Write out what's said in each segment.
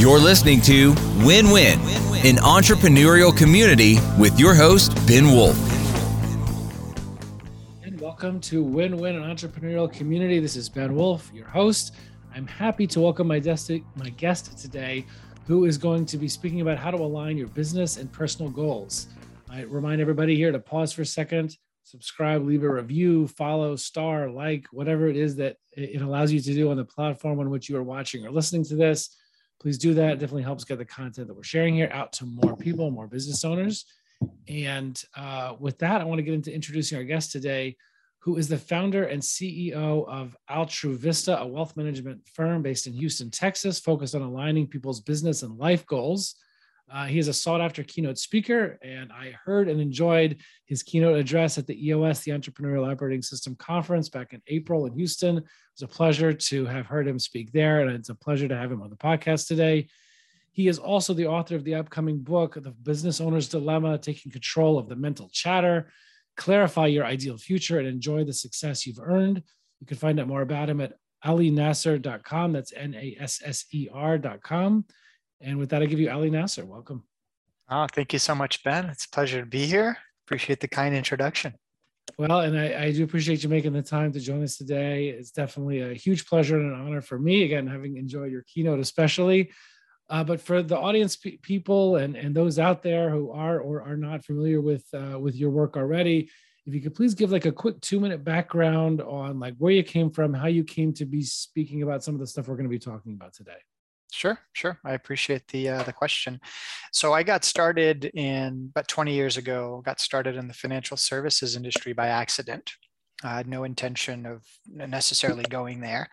You're listening to Win Win, an entrepreneurial community with your host, Ben Wolf. And welcome to Win Win, an entrepreneurial community. This is Ben Wolf, your host. I'm happy to welcome my, my guest today, who is going to be speaking about how to align your business and personal goals. I remind everybody here to pause for a second, subscribe, leave a review, follow, star, like, whatever it is that it allows you to do on the platform on which you are watching or listening to this please do that. It definitely helps get the content that we're sharing here out to more people, more business owners. And uh, with that, I want to get into introducing our guest today, who is the founder and CEO of Altruvista, a wealth management firm based in Houston, Texas, focused on aligning people's business and life goals. Uh, he is a sought after keynote speaker, and I heard and enjoyed his keynote address at the EOS, the Entrepreneurial Operating System Conference back in April in Houston. It was a pleasure to have heard him speak there, and it's a pleasure to have him on the podcast today. He is also the author of the upcoming book, The Business Owner's Dilemma Taking Control of the Mental Chatter, Clarify Your Ideal Future, and Enjoy the Success You've Earned. You can find out more about him at alinasser.com. That's N A S S E R.com. And with that, I give you Ali Nasser. Welcome. Oh, thank you so much, Ben. It's a pleasure to be here. Appreciate the kind introduction. Well, and I, I, do appreciate you making the time to join us today. It's definitely a huge pleasure and an honor for me, again, having enjoyed your keynote, especially. Uh, but for the audience pe- people and, and those out there who are or are not familiar with uh, with your work already, if you could please give like a quick two minute background on like where you came from, how you came to be speaking about some of the stuff we're going to be talking about today. Sure, sure. I appreciate the uh, the question. So I got started in about 20 years ago. Got started in the financial services industry by accident. I had no intention of necessarily going there,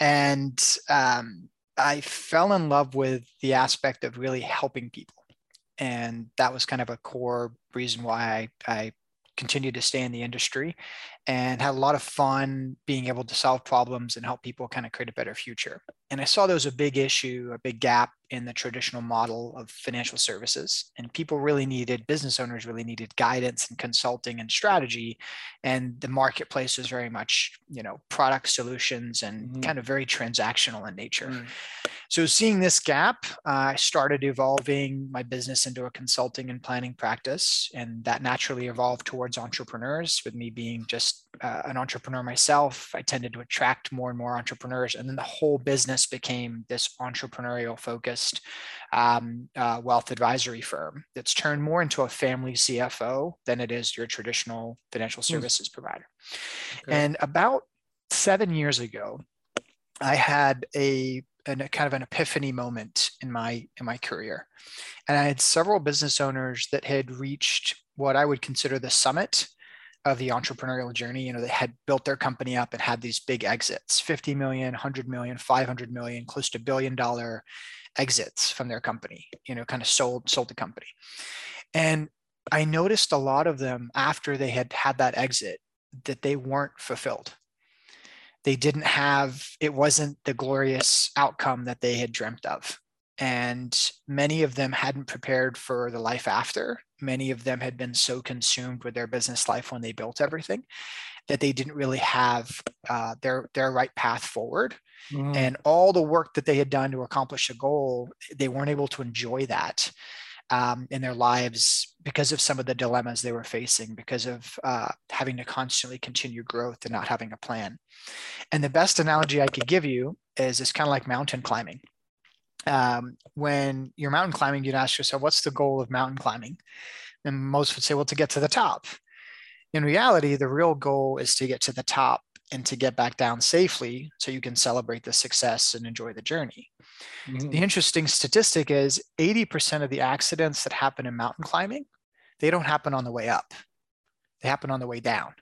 and um, I fell in love with the aspect of really helping people, and that was kind of a core reason why I, I continued to stay in the industry and had a lot of fun being able to solve problems and help people kind of create a better future. And I saw there was a big issue, a big gap in the traditional model of financial services. And people really needed, business owners really needed guidance and consulting and strategy. And the marketplace was very much, you know, product solutions and mm-hmm. kind of very transactional in nature. Mm-hmm. So, seeing this gap, uh, I started evolving my business into a consulting and planning practice. And that naturally evolved towards entrepreneurs, with me being just uh, an entrepreneur myself. I tended to attract more and more entrepreneurs. And then the whole business became this entrepreneurial focused um, uh, wealth advisory firm that's turned more into a family CFO than it is your traditional financial hmm. services mm. provider. Okay. And about seven years ago, I had a an, a kind of an epiphany moment in my in my career and i had several business owners that had reached what i would consider the summit of the entrepreneurial journey you know they had built their company up and had these big exits 50 million 100 million 500 million close to billion dollar exits from their company you know kind of sold sold the company. And i noticed a lot of them after they had had that exit that they weren't fulfilled. They didn't have it wasn't the glorious outcome that they had dreamt of. And many of them hadn't prepared for the life after many of them had been so consumed with their business life when they built everything that they didn't really have uh, their their right path forward mm. and all the work that they had done to accomplish a goal they weren't able to enjoy that um, in their lives because of some of the dilemmas they were facing, because of uh, having to constantly continue growth and not having a plan. And the best analogy I could give you is it's kind of like mountain climbing. Um, when you're mountain climbing, you'd ask yourself, what's the goal of mountain climbing? And most would say, well, to get to the top. In reality, the real goal is to get to the top and to get back down safely so you can celebrate the success and enjoy the journey. Mm-hmm. The interesting statistic is 80% of the accidents that happen in mountain climbing, they don't happen on the way up. They happen on the way down.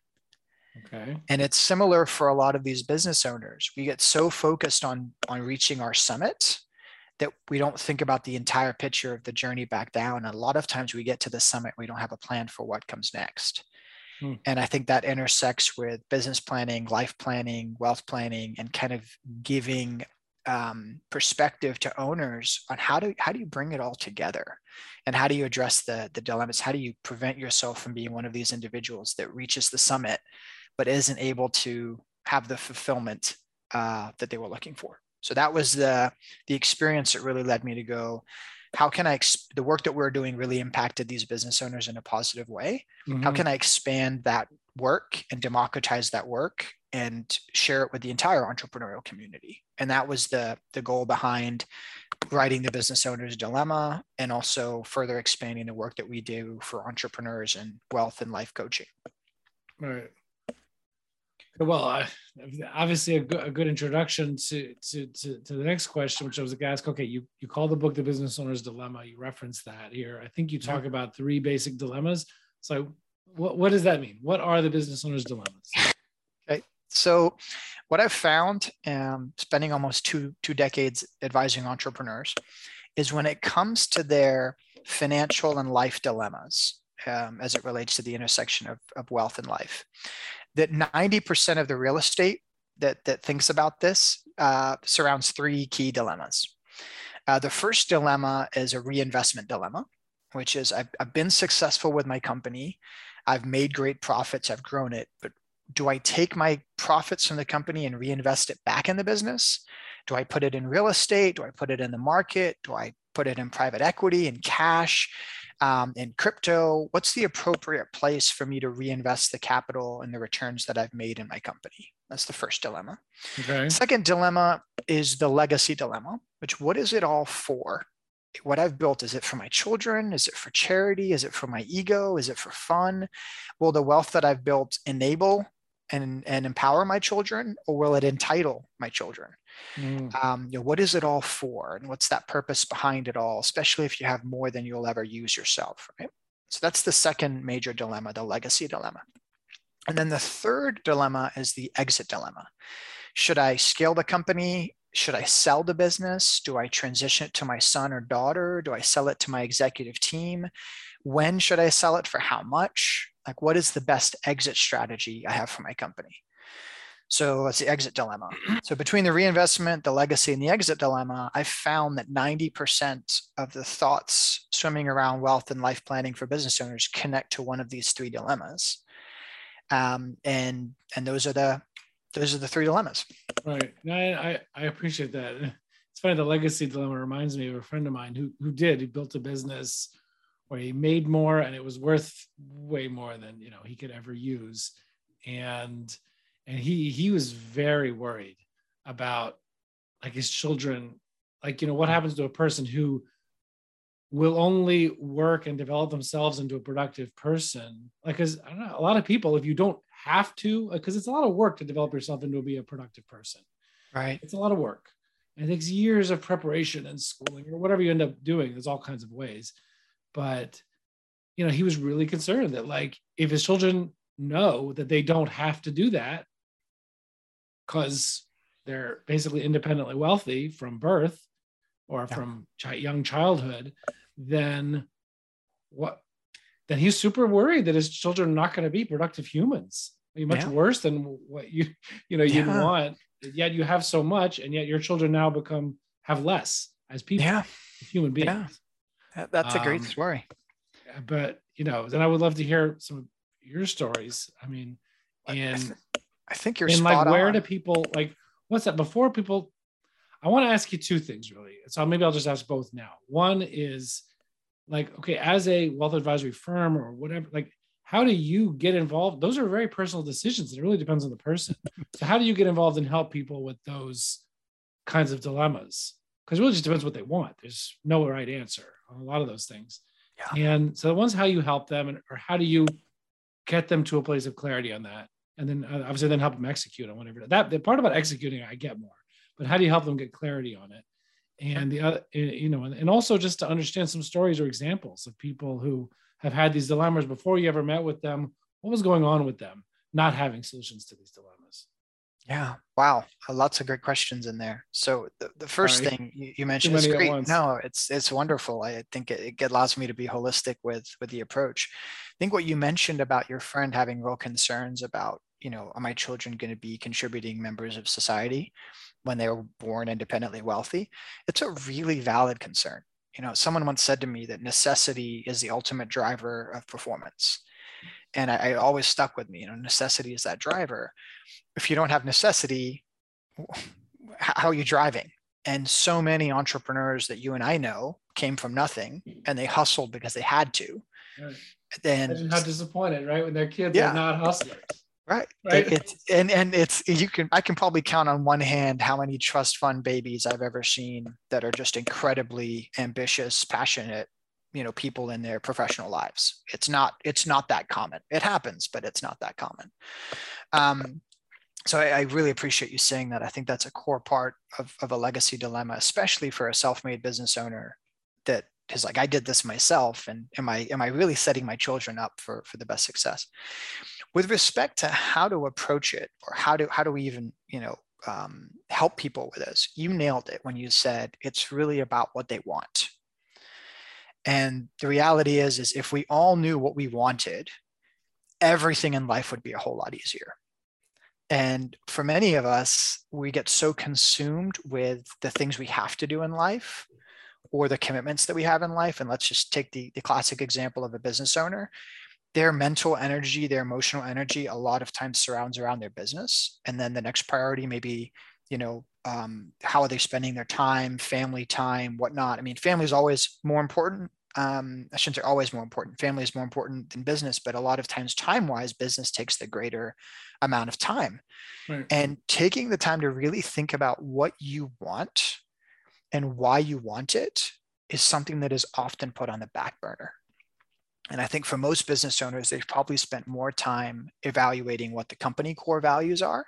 Okay. And it's similar for a lot of these business owners. We get so focused on on reaching our summit that we don't think about the entire picture of the journey back down. And a lot of times we get to the summit, we don't have a plan for what comes next. Hmm. And I think that intersects with business planning, life planning, wealth planning, and kind of giving um, perspective to owners on how do how do you bring it all together, and how do you address the the dilemmas? How do you prevent yourself from being one of these individuals that reaches the summit, but isn't able to have the fulfillment uh, that they were looking for? So that was the the experience that really led me to go. How can I the work that we're doing really impacted these business owners in a positive way? Mm-hmm. How can I expand that work and democratize that work and share it with the entire entrepreneurial community? And that was the the goal behind writing the business owner's dilemma and also further expanding the work that we do for entrepreneurs and wealth and life coaching. Right. Well, I, obviously a good, a good introduction to, to, to, to, the next question, which I was going to ask, okay, you, you call the book The Business Owner's Dilemma. You reference that here. I think you talk yeah. about three basic dilemmas. So what, what does that mean? What are the business owner's dilemmas? Okay. So what I've found, um, spending almost two, two decades advising entrepreneurs, is when it comes to their financial and life dilemmas, um, as it relates to the intersection of, of wealth and life, that 90% of the real estate that, that thinks about this uh, surrounds three key dilemmas. Uh, the first dilemma is a reinvestment dilemma, which is I've, I've been successful with my company. I've made great profits, I've grown it, but do I take my profits from the company and reinvest it back in the business? Do I put it in real estate? Do I put it in the market? Do I put it in private equity and cash? Um, in crypto? What's the appropriate place for me to reinvest the capital and the returns that I've made in my company? That's the first dilemma. Okay. Second dilemma is the legacy dilemma, which what is it all for? What I've built, is it for my children? Is it for charity? Is it for my ego? Is it for fun? Will the wealth that I've built enable and, and empower my children, or will it entitle my children? Mm. Um, you know, what is it all for, and what's that purpose behind it all? Especially if you have more than you'll ever use yourself, right? So that's the second major dilemma, the legacy dilemma. And then the third dilemma is the exit dilemma. Should I scale the company? Should I sell the business? Do I transition it to my son or daughter? Do I sell it to my executive team? When should I sell it for how much? Like, what is the best exit strategy I have for my company? So that's the exit dilemma. So between the reinvestment, the legacy, and the exit dilemma, I found that 90% of the thoughts swimming around wealth and life planning for business owners connect to one of these three dilemmas. Um, and and those are the those are the three dilemmas. Right. I, I appreciate that. It's funny. The legacy dilemma reminds me of a friend of mine who who did. He built a business where he made more and it was worth way more than you know he could ever use, and and he he was very worried about like his children. Like you know what happens to a person who will only work and develop themselves into a productive person? Like because i don't know a lot of people if you don't have to because it's a lot of work to develop yourself into be a productive person. Right. It's a lot of work. And it takes years of preparation and schooling or whatever you end up doing. There's all kinds of ways. But you know he was really concerned that like if his children know that they don't have to do that because they're basically independently wealthy from birth or yeah. from young childhood, then what? Then he's super worried that his children are not going to be productive humans. I mean, much yeah. worse than what you you know you'd yeah. want. Yet you have so much, and yet your children now become have less as people, yeah. human beings. Yeah. That's a great um, story. But you know, then I would love to hear some of your stories. I mean, and I think you're and like where on. do people like what's that before people I want to ask you two things really. So maybe I'll just ask both now. One is like, okay, as a wealth advisory firm or whatever, like how do you get involved? Those are very personal decisions. It really depends on the person. so how do you get involved and help people with those kinds of dilemmas? Because it really just depends what they want. There's no right answer on a lot of those things. Yeah. And so the one's how you help them and or how do you get them to a place of clarity on that? And then uh, obviously then help them execute on whatever that the part about executing I get more, but how do you help them get clarity on it? And the other, eh, you know, and, and also just to understand some stories or examples of people who have had these dilemmas before you ever met with them. What was going on with them not having solutions to these dilemmas? Yeah. Wow. Lots of great questions in there. So the, the first Sorry. thing you, you mentioned is great. No, it's it's wonderful. I think it, it allows me to be holistic with with the approach. I think what you mentioned about your friend having real concerns about you know, are my children going to be contributing members of society when they were born independently wealthy? It's a really valid concern. You know, someone once said to me that necessity is the ultimate driver of performance. And I, I always stuck with me, you know, necessity is that driver. If you don't have necessity, how are you driving And so many entrepreneurs that you and I know came from nothing and they hustled because they had to. Right. And how disappointed, right? When their kids Yeah. are not hustlers. Right. Right. It- it's and and it's you can I can probably count on one hand how many trust fund babies I've ever seen that are just incredibly ambitious, passionate, you know, people in their professional lives. It's not it's not that common. It happens, but it's not that common. Um, so I, I really appreciate you saying that. I think that's a core part of, of a legacy dilemma, especially for a self-made business owner that is like, I did this myself, and am I am I really setting my children up for for the best success? With respect to how to approach it or how do how do we even you know um, help people with this you nailed it when you said it's really about what they want. And the reality is is if we all knew what we wanted everything in life would be a whole lot easier. And for many of us we get so consumed with the things we have to do in life or the commitments that we have in life. And let's just take the, the classic example of a business owner their mental energy, their emotional energy, a lot of times surrounds around their business. And then the next priority may be, you know, um, how are they spending their time, family time, whatnot. I mean, family is always more important. Um, I shouldn't say always more important. Family is more important than business, but a lot of times, time wise, business takes the greater amount of time. Right. And taking the time to really think about what you want and why you want it is something that is often put on the back burner. And I think for most business owners, they've probably spent more time evaluating what the company core values are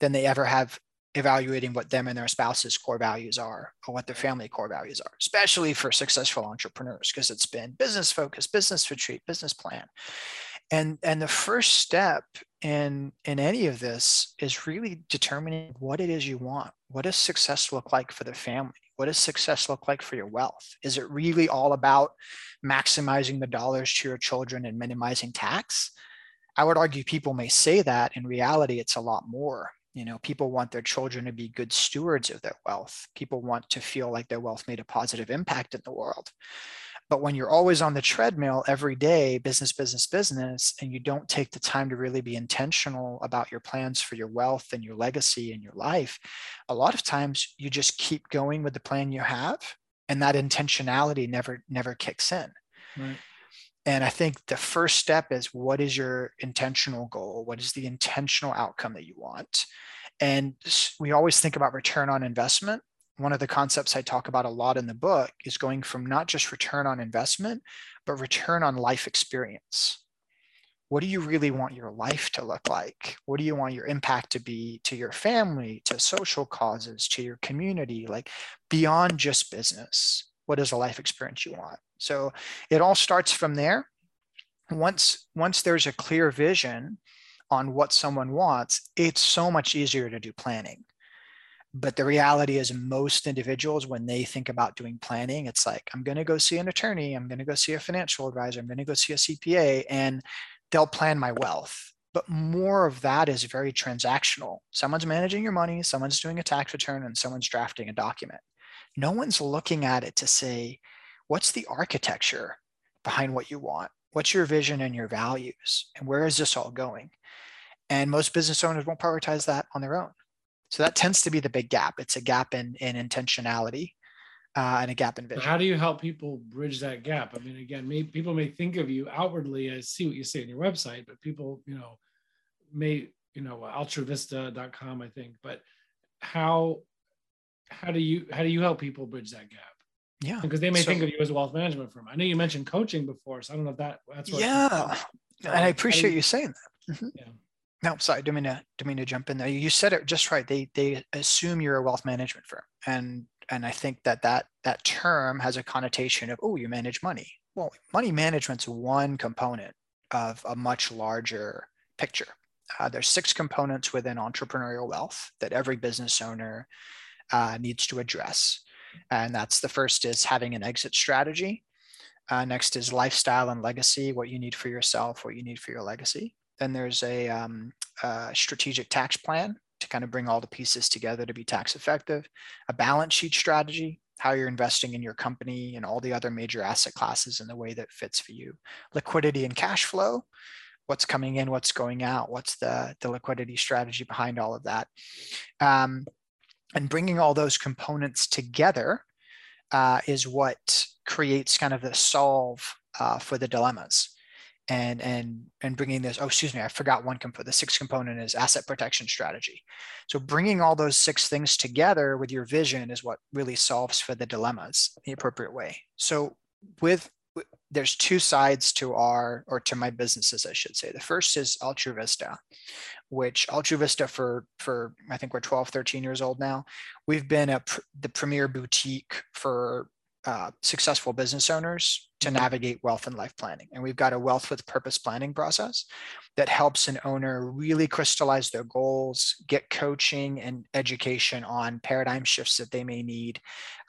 than they ever have evaluating what them and their spouse's core values are or what their family core values are, especially for successful entrepreneurs, because it's been business focus, business retreat, business plan. And, and the first step in, in any of this is really determining what it is you want. What does success look like for the family? What does success look like for your wealth? Is it really all about maximizing the dollars to your children and minimizing tax? I would argue people may say that. In reality, it's a lot more. You know, people want their children to be good stewards of their wealth. People want to feel like their wealth made a positive impact in the world. But when you're always on the treadmill every day, business, business, business, and you don't take the time to really be intentional about your plans for your wealth and your legacy and your life, a lot of times you just keep going with the plan you have, and that intentionality never never kicks in. Right. And I think the first step is what is your intentional goal? What is the intentional outcome that you want? And we always think about return on investment one of the concepts I talk about a lot in the book is going from not just return on investment, but return on life experience. What do you really want your life to look like? What do you want your impact to be to your family, to social causes, to your community, like beyond just business? What is the life experience you want? So it all starts from there. Once, once there's a clear vision on what someone wants, it's so much easier to do planning but the reality is, most individuals, when they think about doing planning, it's like, I'm going to go see an attorney, I'm going to go see a financial advisor, I'm going to go see a CPA, and they'll plan my wealth. But more of that is very transactional. Someone's managing your money, someone's doing a tax return, and someone's drafting a document. No one's looking at it to say, what's the architecture behind what you want? What's your vision and your values? And where is this all going? And most business owners won't prioritize that on their own. So that tends to be the big gap. It's a gap in, in intentionality uh, and a gap in vision. how do you help people bridge that gap? I mean, again, may, people may think of you outwardly as see what you say on your website, but people, you know, may, you know, altruvista.com, I think, but how, how do you, how do you help people bridge that gap? Yeah. Because they may So- think of you as a wealth management firm. I know you mentioned coaching before, so I don't know if that that's what. Yeah. And I appreciate you saying that. Mhm. Yeah. No, sorry, didn't mean to, didn't mean to jump in there. You said it just right. They they assume you're a wealth management firm, and and I think that that that term has a connotation of oh, you manage money. Well, money management's one component of a much larger picture. Uh, there's six components within entrepreneurial wealth that every business owner uh, needs to address, and that's the first is having an exit strategy. Uh, next is lifestyle and legacy, what you need for yourself, what you need for your legacy. Then there's a, um, a strategic tax plan to kind of bring all the pieces together to be tax effective, a balance sheet strategy, how you're investing in your company and all the other major asset classes in the way that fits for you, liquidity and cash flow, what's coming in, what's going out, what's the, the liquidity strategy behind all of that. Um, And bringing all those components together uh, is what creates kind of the solve uh, for the dilemmas and and and bringing this oh excuse me i forgot one component the sixth component is asset protection strategy. So bringing all those six things together with your vision is what really solves for the dilemmas the appropriate way. So with there's two sides to our or to my businesses i should say. The first is Altruvista which Altruvista for for i think we're 12 13 years old now. We've been a the premier boutique for uh, successful business owners to mm-hmm. navigate wealth and life planning. And we've got a wealth with purpose planning process that helps an owner really crystallize their goals, get coaching and education on paradigm shifts that they may need,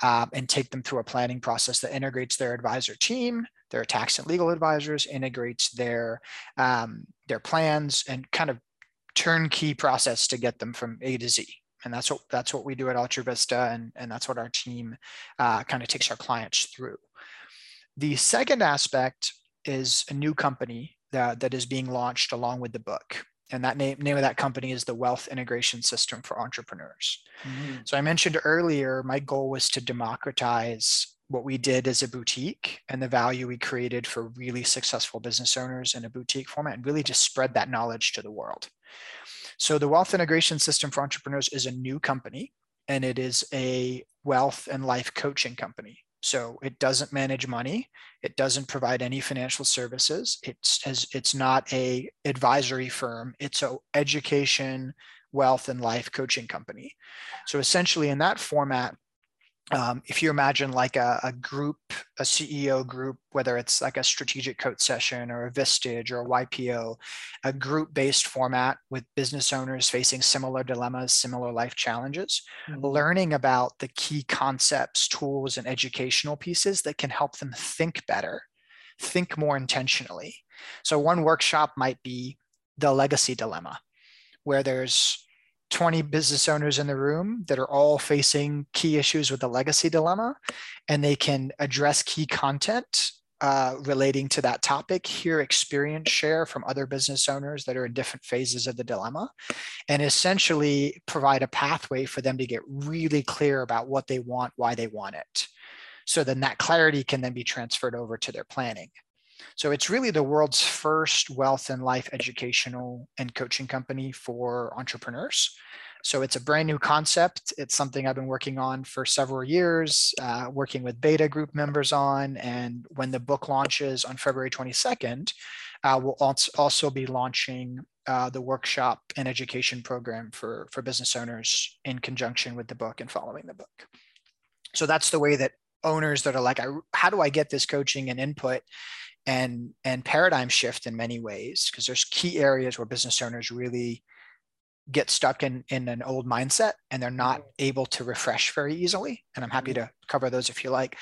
uh, and take them through a planning process that integrates their advisor team, their tax and legal advisors, integrates their um, their plans, and kind of turnkey process to get them from A to Z and that's what that's what we do at Altruvista, and, and that's what our team uh, kind of takes our clients through. The second aspect is a new company that, that is being launched along with the book. And that name, name of that company is the Wealth Integration System for Entrepreneurs. Mm-hmm. So I mentioned earlier, my goal was to democratize what we did as a boutique and the value we created for really successful business owners in a boutique format and really just spread that knowledge to the world. So the Wealth Integration System for Entrepreneurs is a new company and it is a wealth and life coaching company. So it doesn't manage money. It doesn't provide any financial services. It's as it's not a advisory firm. It's a education, wealth, and life coaching company. So essentially, in that format, um, if you imagine like a, a, group, a CEO group, whether it's like a strategic coach session or a Vistage or a YPO, a group based format with business owners facing similar dilemmas, similar life challenges, mm-hmm. learning about the key concepts, tools, and educational pieces that can help them think better, think more intentionally. So, one workshop might be the legacy dilemma, where there's 20 business owners in the room that are all facing key issues with the legacy dilemma, and they can address key content uh, relating to that topic, hear experience share from other business owners that are in different phases of the dilemma, and essentially provide a pathway for them to get really clear about what they want, why they want it. So then that clarity can then be transferred over to their planning. So it's really the world's first wealth and life educational and coaching company for entrepreneurs. So it's a brand new concept. It's something I've been working on for several years, uh, working with beta group members on. And when the book launches on February 22nd, uh, we'll also be launching uh, the workshop and education program for, for business owners in conjunction with the book and following the book. So that's the way that owners that are like, I, how do I get this coaching and input? And and paradigm shift in many ways because there's key areas where business owners really get stuck in in an old mindset and they're not mm-hmm. able to refresh very easily and i'm happy mm-hmm. to cover those if you like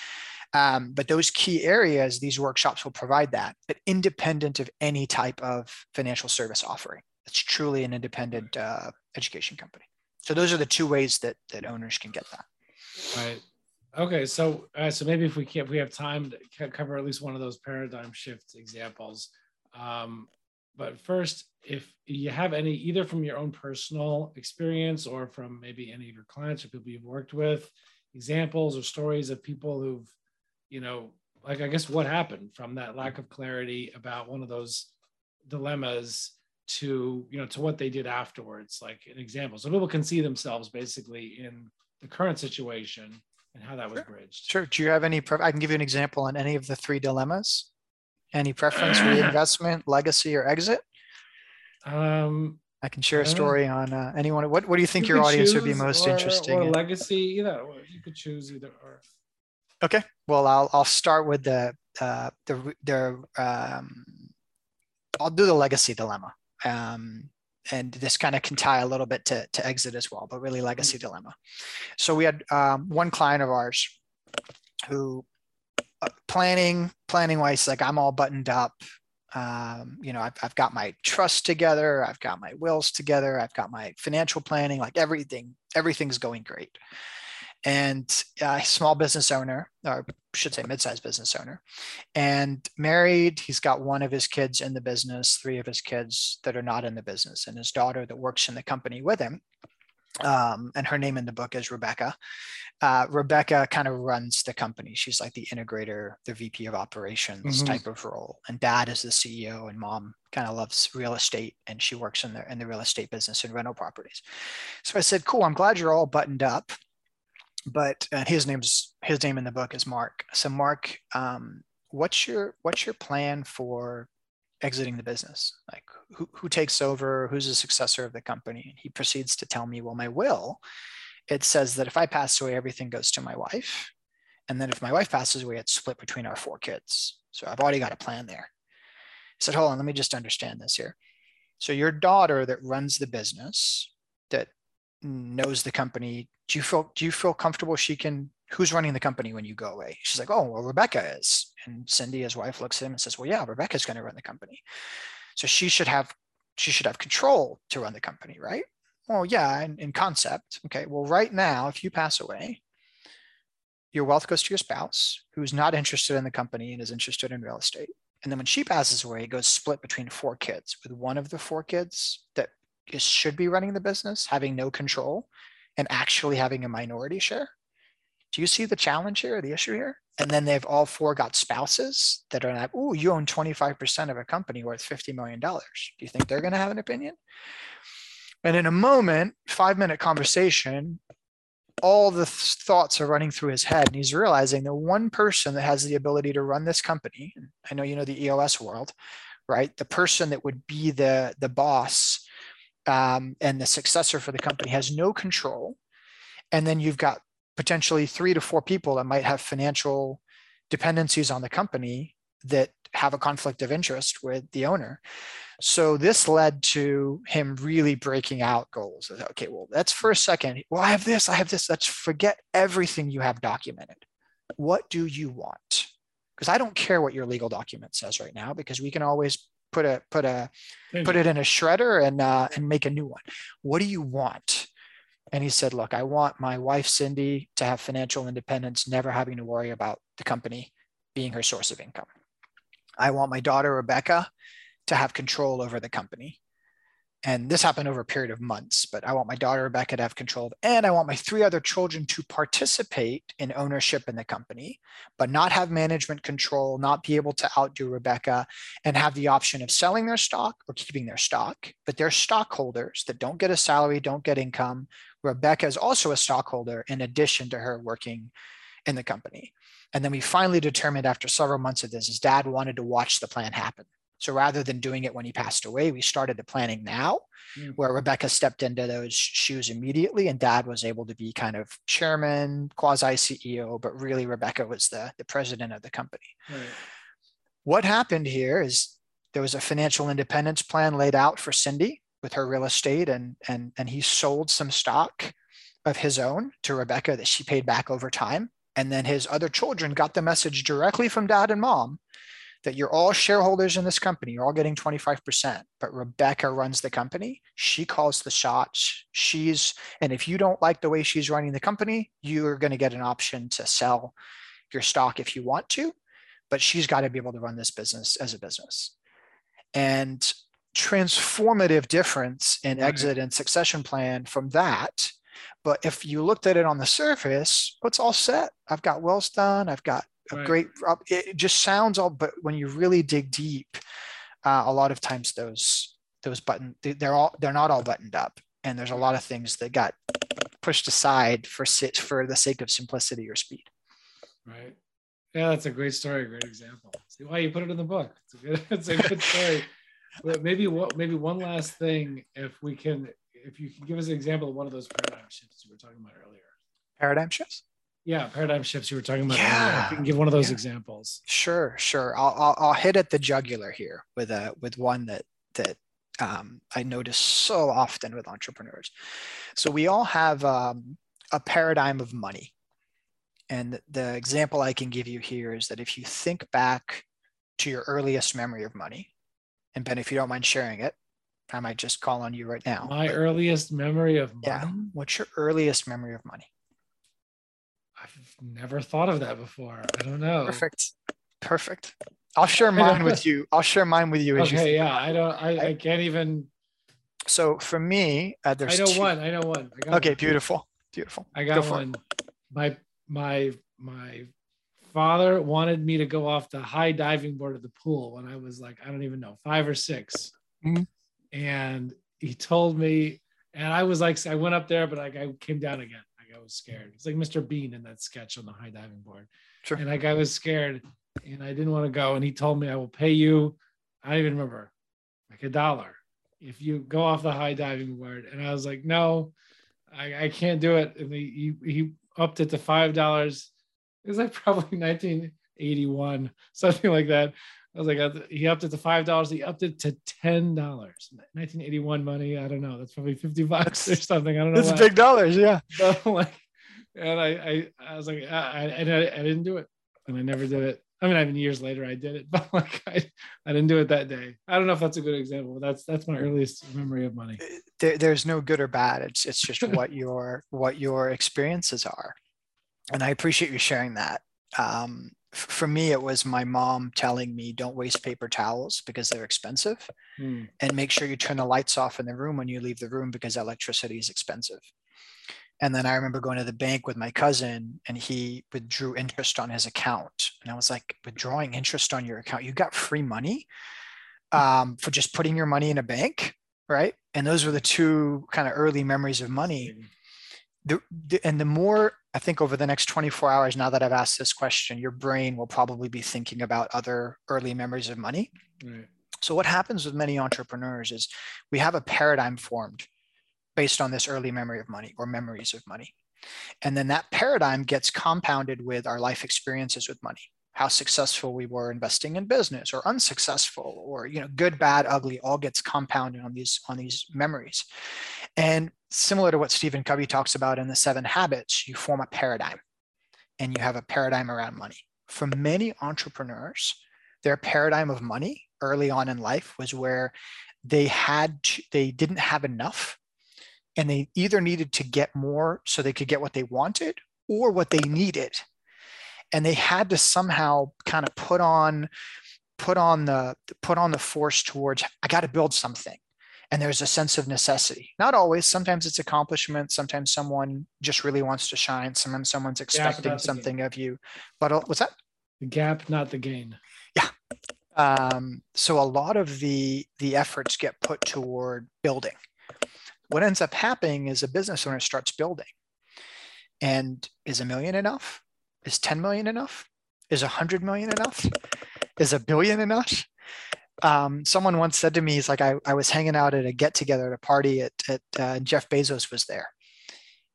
um, but those key areas these workshops will provide that but independent of any type of financial service offering it's truly an independent uh, education company so those are the two ways that that owners can get that right Okay, so uh, so maybe if we can, if we have time to cover at least one of those paradigm shift examples. Um, but first, if you have any, either from your own personal experience or from maybe any of your clients or people you've worked with, examples or stories of people who've, you know, like I guess what happened from that lack of clarity about one of those dilemmas to you know to what they did afterwards like an example so people can see themselves basically in the current situation and how that was sure. bridged. Sure. Do you have any? Pre- I can give you an example on any of the three dilemmas. Any preference, reinvestment, legacy, or exit? Um, I can share a story on uh, anyone. What What do you think you your audience would be most or, interested or in? legacy, either. You could choose either or. Okay. Well, I'll I'll start with the uh, the the um, I'll do the legacy dilemma. Um, and this kind of can tie a little bit to, to exit as well, but really legacy mm-hmm. dilemma. So we had um, one client of ours who uh, planning, planning wise, like I'm all buttoned up. Um, you know, I've, I've got my trust together. I've got my wills together. I've got my financial planning, like everything, everything's going great and a small business owner, or I should say mid-sized business owner, and married. He's got one of his kids in the business, three of his kids that are not in the business, and his daughter that works in the company with him. um, and her name in the book is Rebecca. Uh, Rebecca kind of runs the company. She's like the integrator, the VP of operations mm-hmm. type of role. And dad is the CEO, and mom kind of loves real estate, and she works in the in the real estate business and rental properties. So I said, "Cool, I'm glad you're all buttoned up." But uh, his name's his name in the book is Mark. So Mark, um, what's your what's your plan for exiting the business? Like who, who takes over? Who's the successor of the company? And he proceeds to tell me, well, my will, it says that if I pass away, everything goes to my wife. And then if my wife passes away, it's split between our four kids. So I've already got a plan there. I said, hold on, let me just understand this here. So your daughter that runs the business, that knows the company, do you feel do you feel comfortable she can who's running the company when you go away? She's like, oh, well, Rebecca is. And Cindy, his wife, looks at him and says, well, yeah, Rebecca's going to run the company. So she should have she should have control to run the company, right? Well, yeah, in, in concept. Okay. Well, right now, if you pass away, your wealth goes to your spouse who's not interested in the company and is interested in real estate. And then when she passes away, it goes split between four kids, with one of the four kids that should be running the business having no control and actually having a minority share. Do you see the challenge here, the issue here? And then they've all four got spouses that are like, oh, you own 25% of a company worth $50 million. Do you think they're going to have an opinion? And in a moment, five minute conversation, all the th- thoughts are running through his head. And he's realizing the one person that has the ability to run this company, I know you know the EOS world, right? The person that would be the, the boss um, and the successor for the company has no control. And then you've got potentially three to four people that might have financial dependencies on the company that have a conflict of interest with the owner. So this led to him really breaking out goals. Okay, well, that's for a second. Well, I have this, I have this. Let's forget everything you have documented. What do you want? Because I don't care what your legal document says right now, because we can always put a put a put it in a shredder and uh, and make a new one. What do you want? And he said, Look, I want my wife, Cindy, to have financial independence, never having to worry about the company being her source of income. I want my daughter, Rebecca, to have control over the company. And this happened over a period of months, but I want my daughter, Rebecca, to have control. And I want my three other children to participate in ownership in the company, but not have management control, not be able to outdo Rebecca, and have the option of selling their stock or keeping their stock. But they're stockholders that don't get a salary, don't get income, Rebecca is also a stockholder in addition to her working in the company. And then we finally determined after several months of this, his dad wanted to watch the plan happen. So rather than doing it when he passed away, we started the planning now, mm-hmm. where Rebecca stepped into those shoes immediately, and dad was able to be kind of chairman, quasi CEO, but really Rebecca was the, the president of the company. Right. What happened here is there was a financial independence plan laid out for Cindy with her real estate and and and he sold some stock of his own to Rebecca that she paid back over time. And then his other children got the message directly from dad and mom that you're all shareholders in this company. You're all getting 25%, but Rebecca runs the company. She calls the shots. She's, and if you don't like the way she's running the company, you're going to get an option to sell your stock if you want to, but she's got to be able to run this business as a business. And transformative difference in right. exit and succession plan from that. But if you looked at it on the surface, it's all set. I've got wells done. I've got right. great. It just sounds all, but when you really dig deep, uh, a lot of times those those button they're all they're not all buttoned up, and there's a lot of things that got pushed aside for sit for the sake of simplicity or speed. Right. Yeah, that's a great story, great example. See why you put it in the book. It's a good, it's a good story but maybe what maybe one last thing, if we can, if you can give us an example of one of those paradigm shifts you were talking about earlier. Paradigm shifts. Yeah, paradigm shifts you were talking about. Yeah. Earlier. You can give one of those yeah. examples. Sure, sure. I'll, I'll, I'll hit at the jugular here with a with one that that um, I notice so often with entrepreneurs. So we all have um, a paradigm of money. And the example I can give you here is that if you think back to your earliest memory of money, and Ben, if you don't mind sharing it, I might just call on you right now. My but, earliest memory of money. Yeah. What's your earliest memory of money? I've never thought of that before. I don't know. Perfect. Perfect. I'll share mine with you. I'll share mine with you. okay. yeah. I don't, I, I, can't even. So for me, uh, I know two- one. I know one. I got Okay, one. beautiful, beautiful. I Go got it. one. My my my father wanted me to go off the high diving board of the pool when I was like I don't even know five or 6 Mhm. and he told me, and I was like I went up there, but like I came down again. Was scared. It's like Mr. Bean in that sketch on the high diving board. Sure. And like I was scared, and I didn't want to go. And he told me I will pay you. I don't even remember, like a dollar if you go off the high diving board. And I was like, no, I, I can't do it. And he, he, he upped it to five dollars. It was like probably 1981, something like that. I was like, uh, he upped it to five dollars. He upped it to ten dollars. 1981 money. I don't know. That's probably 50 bucks or something. I don't know. It's big dollars, yeah. But like, and I, I, I was like, I, I, and I, I didn't do it, and I never did it. I mean, I mean, years later I did it, but like, I, I didn't do it that day. I don't know if that's a good example, but that's that's my earliest memory of money. There, there's no good or bad. It's it's just what your what your experiences are, and I appreciate you sharing that. Um, for me, it was my mom telling me, "Don't waste paper towels because they're expensive, Hmm. and make sure you turn the lights off in the room when you leave the room because electricity is expensive." And then I remember going to the bank with my cousin and he withdrew interest on his account. And I was like, withdrawing interest on your account? You got free money um, for just putting your money in a bank, right? And those were the two kind of early memories of money. The, the, and the more I think over the next 24 hours, now that I've asked this question, your brain will probably be thinking about other early memories of money. Right. So what happens with many entrepreneurs is we have a paradigm formed based on this early memory of money or memories of money. And then that paradigm gets compounded with our life experiences with money, how successful we were investing in business or unsuccessful or you know good, bad, ugly all gets compounded on these on these memories. And similar to what Stephen Covey talks about in the 7 habits, you form a paradigm and you have a paradigm around money. For many entrepreneurs, their paradigm of money early on in life was where they had to, they didn't have enough and they either needed to get more so they could get what they wanted or what they needed and they had to somehow kind of put on put on the put on the force towards i got to build something and there's a sense of necessity. Not always. Sometimes it's accomplishment. Sometimes someone just really wants to shine. Sometimes someone's expecting the something of you. But uh, what's that? The gap, not the gain. Yeah. Um, so a lot of the the efforts get put toward building. What ends up happening is a business owner starts building. And is a million enough? Is 10 million enough? Is a 100 million enough? Is a billion enough um, someone once said to me he's like I, I was hanging out at a get together at a party at, at uh, jeff bezos was there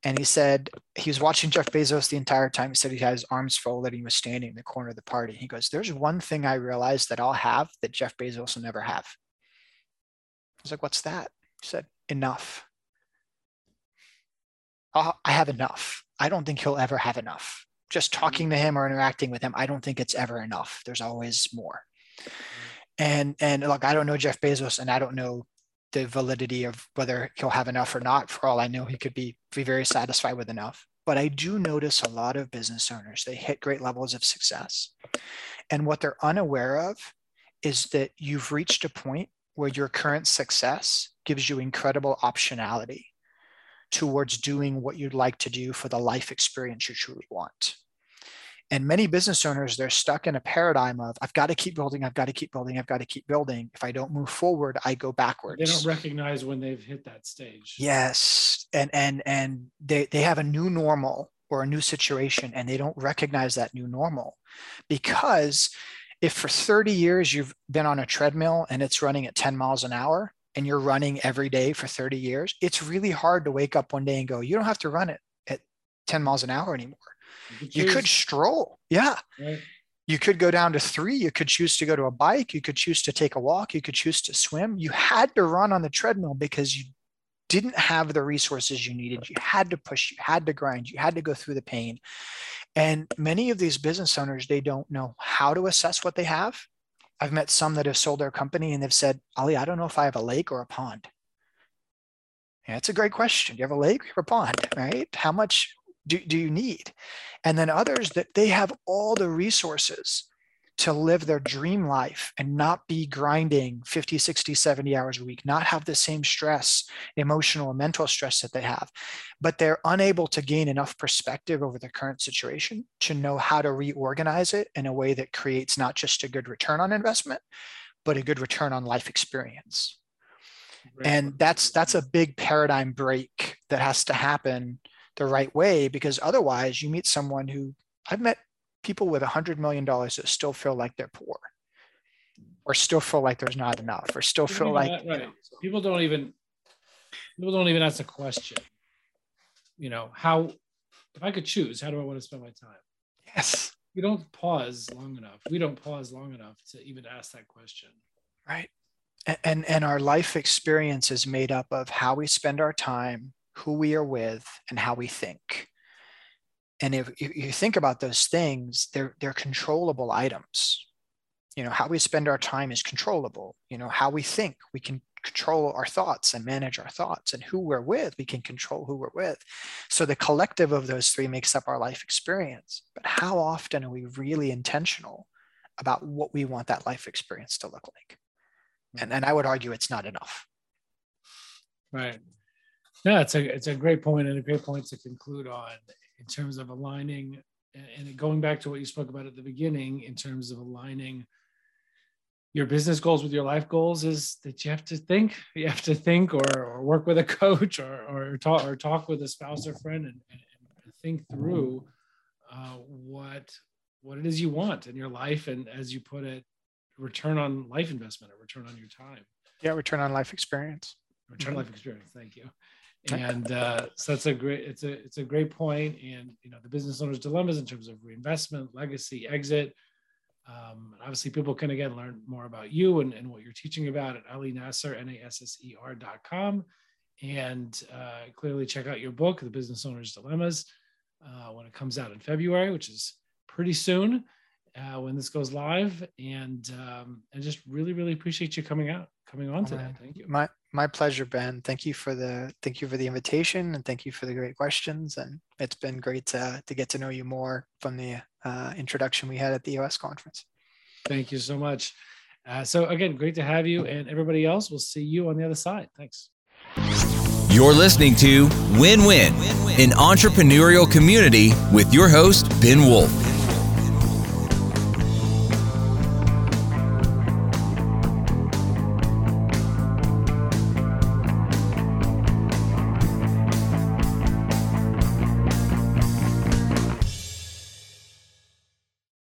and he said he was watching Jeff Bezos the entire time. He said he had his arms folded. He was standing in the corner of the party. He goes, There's one thing I realized that I'll have that Jeff Bezos will never have. I was like, What's that? He said, Enough. I'll, I have enough. I don't think he'll ever have enough. Just talking to him or interacting with him, I don't think it's ever enough. There's always more. And and look, I don't know Jeff Bezos, and I don't know the validity of whether he'll have enough or not. For all I know, he could be, be very satisfied with enough. But I do notice a lot of business owners, they hit great levels of success. And what they're unaware of is that you've reached a point where your current success gives you incredible optionality towards doing what you'd like to do for the life experience you truly want. And many business owners, they're stuck in a paradigm of, I've got to keep building, I've got to keep building, I've got to keep building. If I don't move forward, I go backwards. They don't recognize when they've hit that stage. Yes. And and and they, they have a new normal or a new situation and they don't recognize that new normal. Because if for 30 years you've been on a treadmill and it's running at 10 miles an hour and you're running every day for 30 years, it's really hard to wake up one day and go, you don't have to run it at 10 miles an hour anymore. You could stroll. Yeah. right? You could go down to three. You could choose to go to a bike. You could choose to take a walk. You could choose to swim. You had to run on the treadmill because you didn't have the resources you needed. You had to push, you had to grind, you had to go through the pain. And many of these business owners, they don't know how to assess what they have. I've met some that have sold their company and they've said, Ali, I don't know if I have a lake or a pond. Yeah, that's a great question. Do you have a lake or a pond, right? How much do, do you need? And then others that they have all the resources to live their dream life and not be grinding 50, 60, 70 hours a week, not have the same stress, emotional and mental stress that they have, but they're unable to gain enough perspective over the current situation to know how to reorganize it in a way that creates not just a good return on investment, but a good return on life experience. And that's that's a big paradigm break that has to happen the right way because otherwise you meet someone who I've met people with a hundred million dollars that still feel like they're poor or still feel like there's not enough or still feel like right. people don't even people don't even ask a question you know how if i could choose how do i want to spend my time? Yes. We don't pause long enough. We don't pause long enough to even ask that question. Right. And and our life experience is made up of how we spend our time who we are with and how we think. And if, if you think about those things they're they're controllable items. You know how we spend our time is controllable. You know how we think we can control our thoughts and manage our thoughts and who we're with we can control who we're with. So the collective of those three makes up our life experience. But how often are we really intentional about what we want that life experience to look like? And, and i would argue it's not enough. Right yeah it's a it's a great point and a great point to conclude on in terms of aligning and going back to what you spoke about at the beginning in terms of aligning your business goals with your life goals is that you have to think you have to think or, or work with a coach or, or talk or talk with a spouse or friend and, and, and think through uh, what what it is you want in your life and as you put it return on life investment or return on your time. Yeah return on life experience. Return mm-hmm. life experience. Thank you and uh, so that's a great it's a it's a great point. And you know the business owner's dilemmas in terms of reinvestment legacy exit. Um, obviously people can again learn more about you and, and what you're teaching about at ali nasser n-a-s-s-e-r dot com. And uh, clearly check out your book the business owner's dilemmas uh, when it comes out in february which is pretty soon uh, when this goes live. And um, i just really really appreciate you coming out coming on today. thank you. My my pleasure, Ben. Thank you for the thank you for the invitation and thank you for the great questions. And it's been great to to get to know you more from the uh, introduction we had at the EOS conference. Thank you so much. Uh, so again, great to have you, and everybody else. We'll see you on the other side. Thanks. You're listening to Win Win, an entrepreneurial community with your host Ben Wolf.